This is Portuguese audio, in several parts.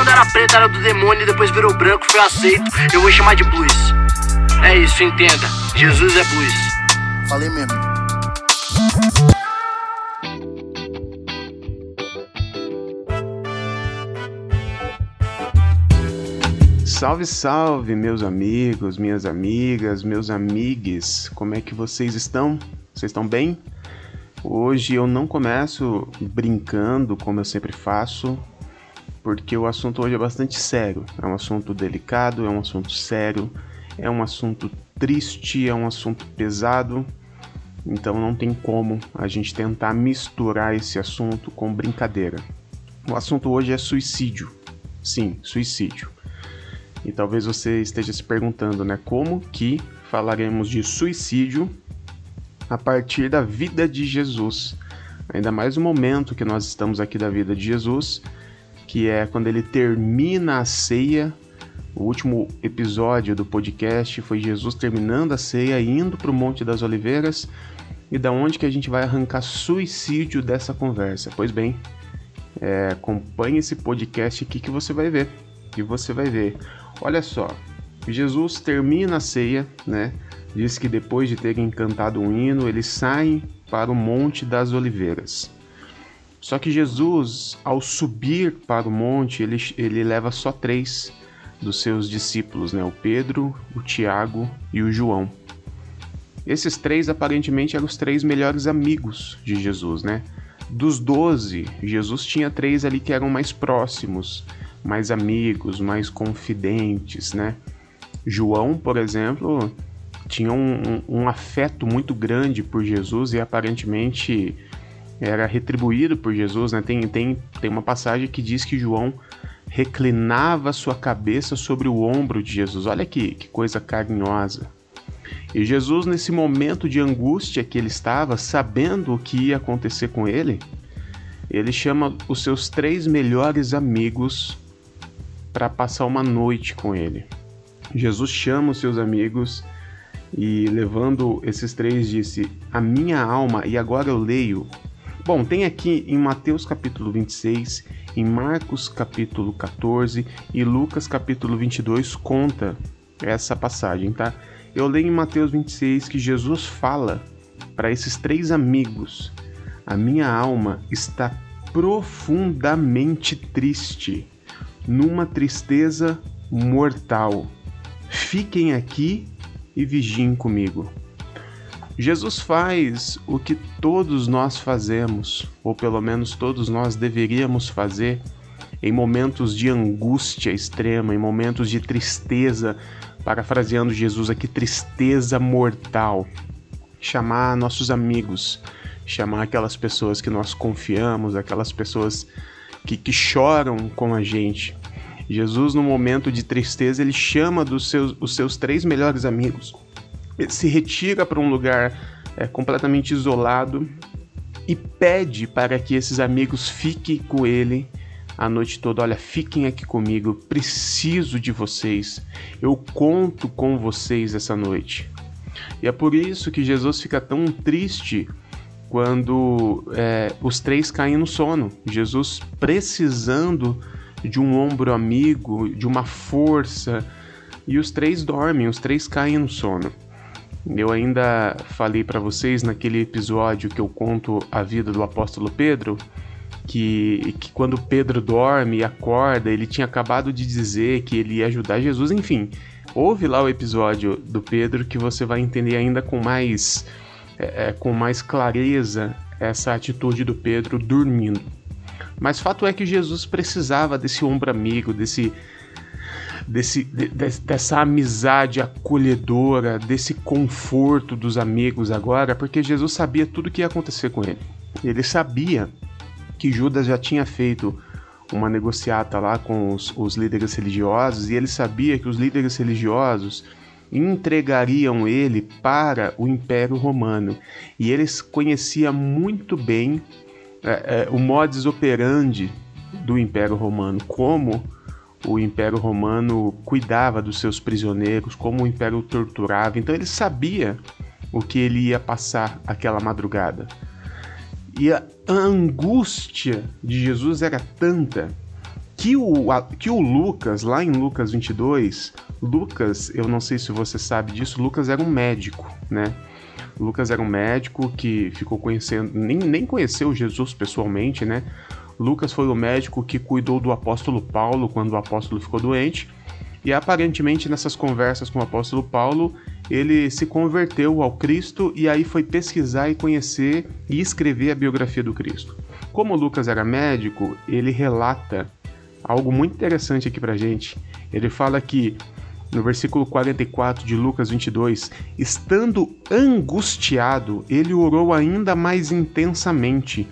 quando era preto era do demônio e depois virou branco, foi aceito. Eu vou chamar de blues. É isso, entenda. Jesus é blues. Falei mesmo. Salve, salve, meus amigos, minhas amigas, meus amigues. Como é que vocês estão? Vocês estão bem? Hoje eu não começo brincando como eu sempre faço, porque o assunto hoje é bastante sério. É um assunto delicado, é um assunto sério, é um assunto triste, é um assunto pesado. Então não tem como a gente tentar misturar esse assunto com brincadeira. O assunto hoje é suicídio. Sim, suicídio. E talvez você esteja se perguntando, né, como que falaremos de suicídio a partir da vida de Jesus? Ainda mais no momento que nós estamos aqui da vida de Jesus, que é quando ele termina a ceia. O último episódio do podcast foi Jesus terminando a ceia, indo para o Monte das Oliveiras. E da onde que a gente vai arrancar suicídio dessa conversa? Pois bem, é, acompanhe esse podcast aqui que você vai ver. Que você vai ver. Olha só, Jesus termina a ceia, né? Diz que depois de terem cantado um hino, eles saem para o Monte das Oliveiras. Só que Jesus, ao subir para o monte, ele, ele leva só três dos seus discípulos, né? O Pedro, o Tiago e o João. Esses três aparentemente eram os três melhores amigos de Jesus, né? Dos doze, Jesus tinha três ali que eram mais próximos, mais amigos, mais confidentes, né? João, por exemplo, tinha um, um, um, afeto muito grande por Jesus e aparentemente era retribuído por Jesus, né? Tem, tem, tem uma passagem que diz que João reclinava sua cabeça sobre o ombro de Jesus. Olha que, que coisa carinhosa. E Jesus, nesse momento de angústia que ele estava, sabendo o que ia acontecer com ele, ele chama os seus três melhores amigos para passar uma noite com ele. Jesus chama os seus amigos e, levando esses três, disse: A minha alma, e agora eu leio. Bom, tem aqui em Mateus capítulo 26, em Marcos capítulo 14 e Lucas capítulo 22 conta essa passagem, tá? Eu leio em Mateus 26 que Jesus fala para esses três amigos: A minha alma está profundamente triste numa tristeza mortal. Fiquem aqui e vigiem comigo. Jesus faz o que todos nós fazemos, ou pelo menos todos nós deveríamos fazer, em momentos de angústia extrema, em momentos de tristeza, parafraseando Jesus aqui, tristeza mortal. Chamar nossos amigos, chamar aquelas pessoas que nós confiamos, aquelas pessoas que, que choram com a gente. Jesus, no momento de tristeza, ele chama dos seus, os seus três melhores amigos. Se retira para um lugar é, completamente isolado e pede para que esses amigos fiquem com ele a noite toda. Olha, fiquem aqui comigo, preciso de vocês, eu conto com vocês essa noite. E é por isso que Jesus fica tão triste quando é, os três caem no sono. Jesus precisando de um ombro amigo, de uma força, e os três dormem, os três caem no sono. Eu ainda falei para vocês naquele episódio que eu conto a vida do apóstolo Pedro, que, que quando Pedro dorme e acorda, ele tinha acabado de dizer que ele ia ajudar Jesus, enfim. Ouve lá o episódio do Pedro que você vai entender ainda com mais é, é, com mais clareza essa atitude do Pedro dormindo. Mas fato é que Jesus precisava desse ombro amigo, desse, desse, de, dessa amizade acolhedora, desse conforto dos amigos agora, porque Jesus sabia tudo o que ia acontecer com ele. Ele sabia que Judas já tinha feito uma negociata lá com os, os líderes religiosos e ele sabia que os líderes religiosos entregariam ele para o Império Romano. E eles conheciam muito bem é, é, o modus operandi do Império Romano, como o Império Romano cuidava dos seus prisioneiros, como o Império torturava. Então ele sabia o que ele ia passar aquela madrugada. E a angústia de Jesus era tanta que o, que o Lucas, lá em Lucas 22, Lucas, eu não sei se você sabe disso, Lucas era um médico, né? Lucas era um médico que ficou conhecendo, nem, nem conheceu Jesus pessoalmente, né? Lucas foi o médico que cuidou do apóstolo Paulo quando o apóstolo ficou doente. E aparentemente nessas conversas com o apóstolo Paulo, ele se converteu ao Cristo e aí foi pesquisar e conhecer e escrever a biografia do Cristo. Como Lucas era médico, ele relata algo muito interessante aqui pra gente. Ele fala que no versículo 44 de Lucas 22, estando angustiado, ele orou ainda mais intensamente,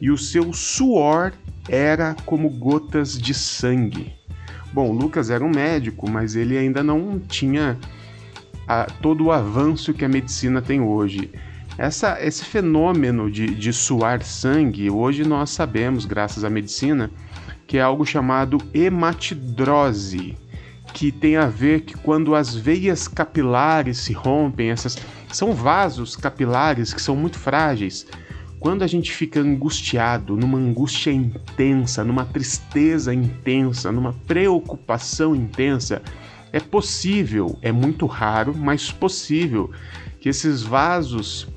e o seu suor era como gotas de sangue. Bom, Lucas era um médico, mas ele ainda não tinha a, todo o avanço que a medicina tem hoje. Essa, esse fenômeno de, de suar sangue, hoje nós sabemos, graças à medicina, que é algo chamado hematidrose, que tem a ver que quando as veias capilares se rompem, essas são vasos capilares que são muito frágeis. Quando a gente fica angustiado, numa angústia intensa, numa tristeza intensa, numa preocupação intensa, é possível, é muito raro, mas possível que esses vasos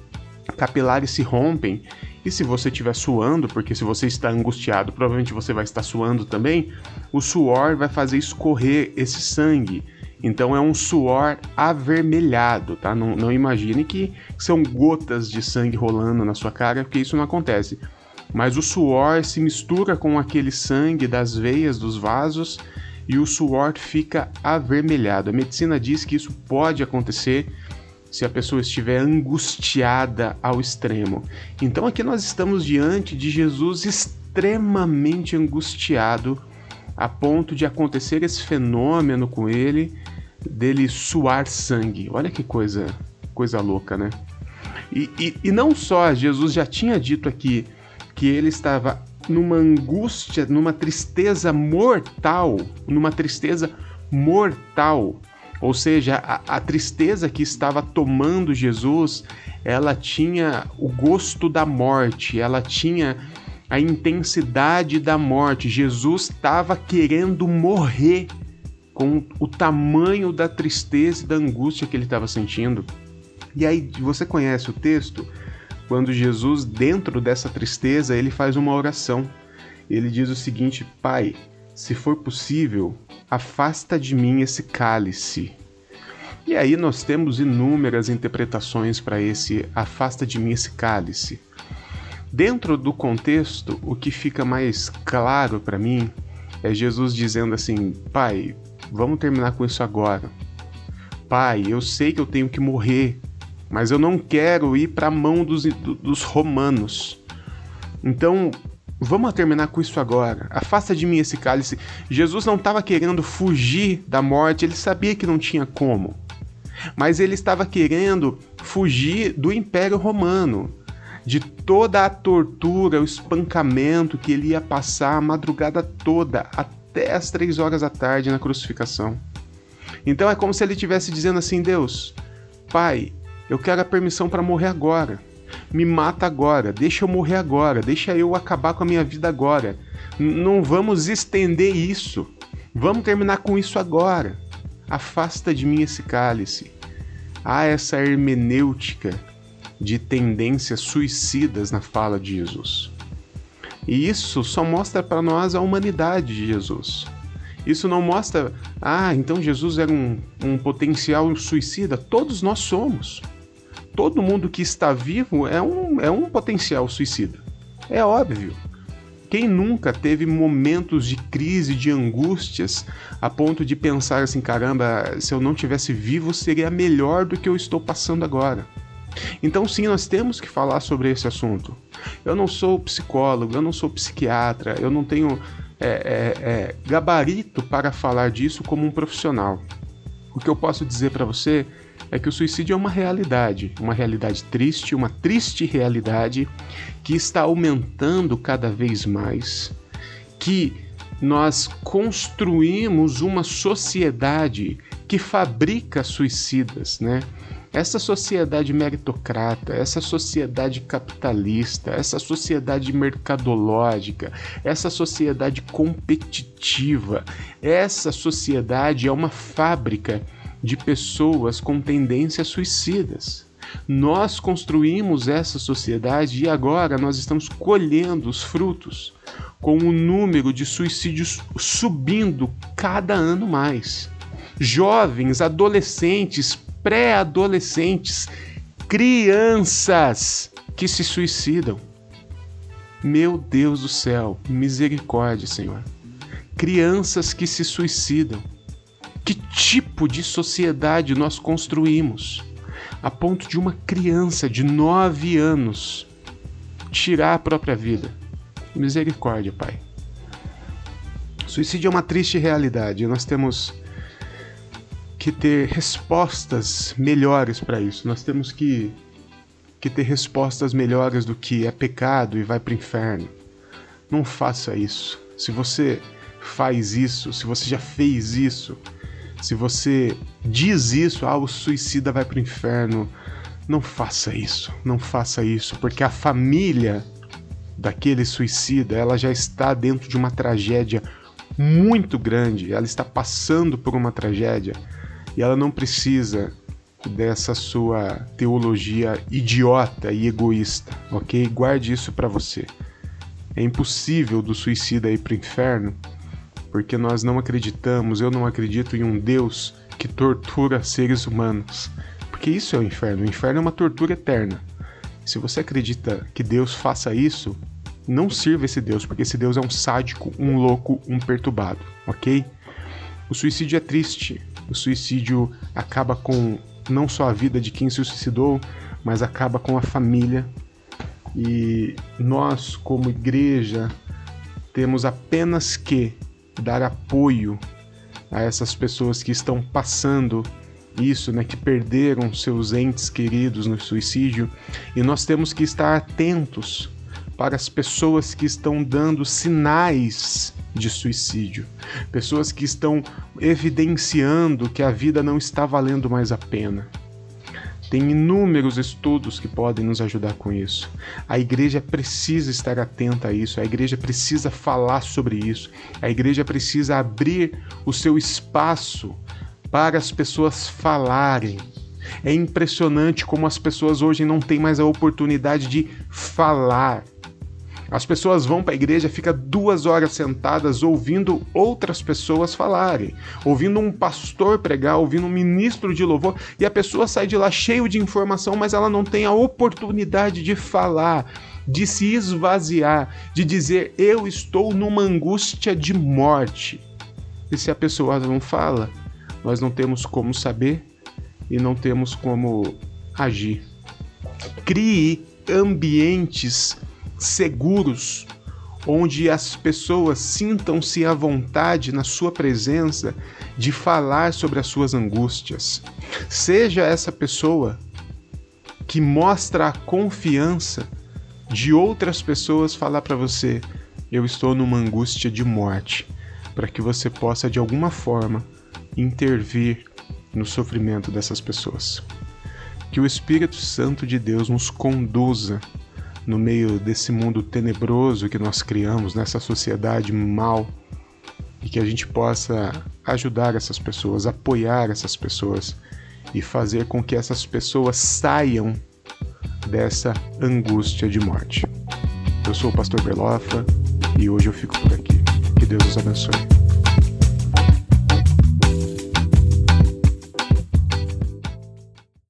capilares se rompem e se você estiver suando, porque se você está angustiado, provavelmente você vai estar suando também, o suor vai fazer escorrer esse sangue. Então é um suor avermelhado, tá? Não, não imagine que são gotas de sangue rolando na sua cara, porque isso não acontece. Mas o suor se mistura com aquele sangue das veias dos vasos e o suor fica avermelhado. A medicina diz que isso pode acontecer se a pessoa estiver angustiada ao extremo. Então aqui nós estamos diante de Jesus extremamente angustiado a ponto de acontecer esse fenômeno com ele dele suar sangue. Olha que coisa coisa louca, né? E, e, e não só Jesus já tinha dito aqui que ele estava numa angústia, numa tristeza mortal, numa tristeza mortal ou seja, a, a, tristeza que estava tomando Jesus, ela tinha o gosto da morte, ela tinha a intensidade da morte. Jesus estava querendo morrer com o tamanho da tristeza e da angústia que ele estava sentindo. E aí, você conhece o texto? Quando Jesus, dentro dessa tristeza, ele faz uma oração. Ele diz o seguinte: Pai, se for possível, afasta de mim esse cálice. E aí nós temos inúmeras interpretações para esse afasta de mim esse cálice. Dentro do contexto, o que fica mais claro para mim é Jesus dizendo assim: Pai, vamos terminar com isso agora. Pai, eu sei que eu tenho que morrer, mas eu não quero ir para a mão dos, dos romanos. Então, Vamos terminar com isso agora. Afasta de mim esse cálice. Jesus não estava querendo fugir da morte, ele sabia que não tinha como. Mas ele estava querendo fugir do Império Romano, de toda a tortura, o espancamento que ele ia passar a madrugada toda, até as três horas da tarde na crucificação. Então é como se ele estivesse dizendo assim: Deus, Pai, eu quero a permissão para morrer agora me mata agora, deixa eu morrer agora, deixa eu acabar com a minha vida agora. não vamos estender isso. Vamos terminar com isso agora. Afasta de mim esse cálice. Há essa hermenêutica de tendências suicidas na fala de Jesus. E isso só mostra para nós a humanidade de Jesus. Isso não mostra, ah, então Jesus era um, um potencial suicida. Todos nós somos todo mundo que está vivo é um, é um potencial suicida. É óbvio. Quem nunca teve momentos de crise, de angústias, a ponto de pensar assim: caramba, se eu não tivesse vivo seria melhor do que eu estou passando agora? Então, sim, nós temos que falar sobre esse assunto. Eu não sou psicólogo, eu não sou psiquiatra, eu não tenho é, é, é, gabarito para falar disso como um profissional. O que eu posso dizer para você é que o suicídio é uma realidade, uma realidade triste, uma triste realidade que está aumentando cada vez mais, que nós construímos uma sociedade que fabrica suicidas, né? Essa sociedade meritocrata, essa sociedade capitalista, essa sociedade mercadológica, essa sociedade competitiva, essa sociedade é uma fábrica de pessoas com tendências suicidas. Nós construímos essa sociedade e agora nós estamos colhendo os frutos, com o número de suicídios subindo cada ano mais. Jovens, adolescentes, pré-adolescentes, crianças que se suicidam. Meu Deus do céu, misericórdia, Senhor. Crianças que se suicidam. Que tipo de sociedade nós construímos? A ponto de uma criança de nove anos tirar a própria vida. Misericórdia, Pai. Suicídio é uma triste realidade. Nós temos que ter respostas melhores para isso. Nós temos que, que ter respostas melhores do que é pecado e vai para o inferno. Não faça isso. Se você faz isso, se você já fez isso, se você diz isso, ah, o suicida vai para o inferno, não faça isso. Não faça isso, porque a família daquele suicida, ela já está dentro de uma tragédia muito grande, ela está passando por uma tragédia e ela não precisa dessa sua teologia idiota e egoísta, ok? Guarde isso para você. É impossível do suicida ir para o inferno porque nós não acreditamos, eu não acredito em um Deus que tortura seres humanos. Porque isso é o inferno. O inferno é uma tortura eterna. Se você acredita que Deus faça isso, não sirva esse Deus, porque esse Deus é um sádico, um louco, um perturbado, ok? O suicídio é triste, o suicídio acaba com não só a vida de quem se suicidou, mas acaba com a família. E nós, como igreja, temos apenas que dar apoio a essas pessoas que estão passando isso, né, que perderam seus entes queridos no suicídio, e nós temos que estar atentos para as pessoas que estão dando sinais de suicídio, pessoas que estão evidenciando que a vida não está valendo mais a pena. Tem inúmeros estudos que podem nos ajudar com isso. A igreja precisa estar atenta a isso, a igreja precisa falar sobre isso, a igreja precisa abrir o seu espaço para as pessoas falarem. É impressionante como as pessoas hoje não têm mais a oportunidade de falar as pessoas vão para a igreja, fica duas horas sentadas ouvindo outras pessoas falarem, ouvindo um pastor pregar, ouvindo um ministro de louvor, e a pessoa sai de lá cheio de informação, mas ela não tem a oportunidade de falar, de se esvaziar, de dizer eu estou numa angústia de morte. E se a pessoa não fala, nós não temos como saber e não temos como agir. Crie ambientes seguros, onde as pessoas sintam-se à vontade na sua presença de falar sobre as suas angústias. Seja essa pessoa que mostra a confiança de outras pessoas falar para você: eu estou numa angústia de morte, para que você possa de alguma forma intervir no sofrimento dessas pessoas. Que o Espírito Santo de Deus nos conduza no meio desse mundo tenebroso que nós criamos, nessa sociedade mal, e que a gente possa ajudar essas pessoas, apoiar essas pessoas e fazer com que essas pessoas saiam dessa angústia de morte. Eu sou o pastor Berlofa e hoje eu fico por aqui. Que Deus os abençoe.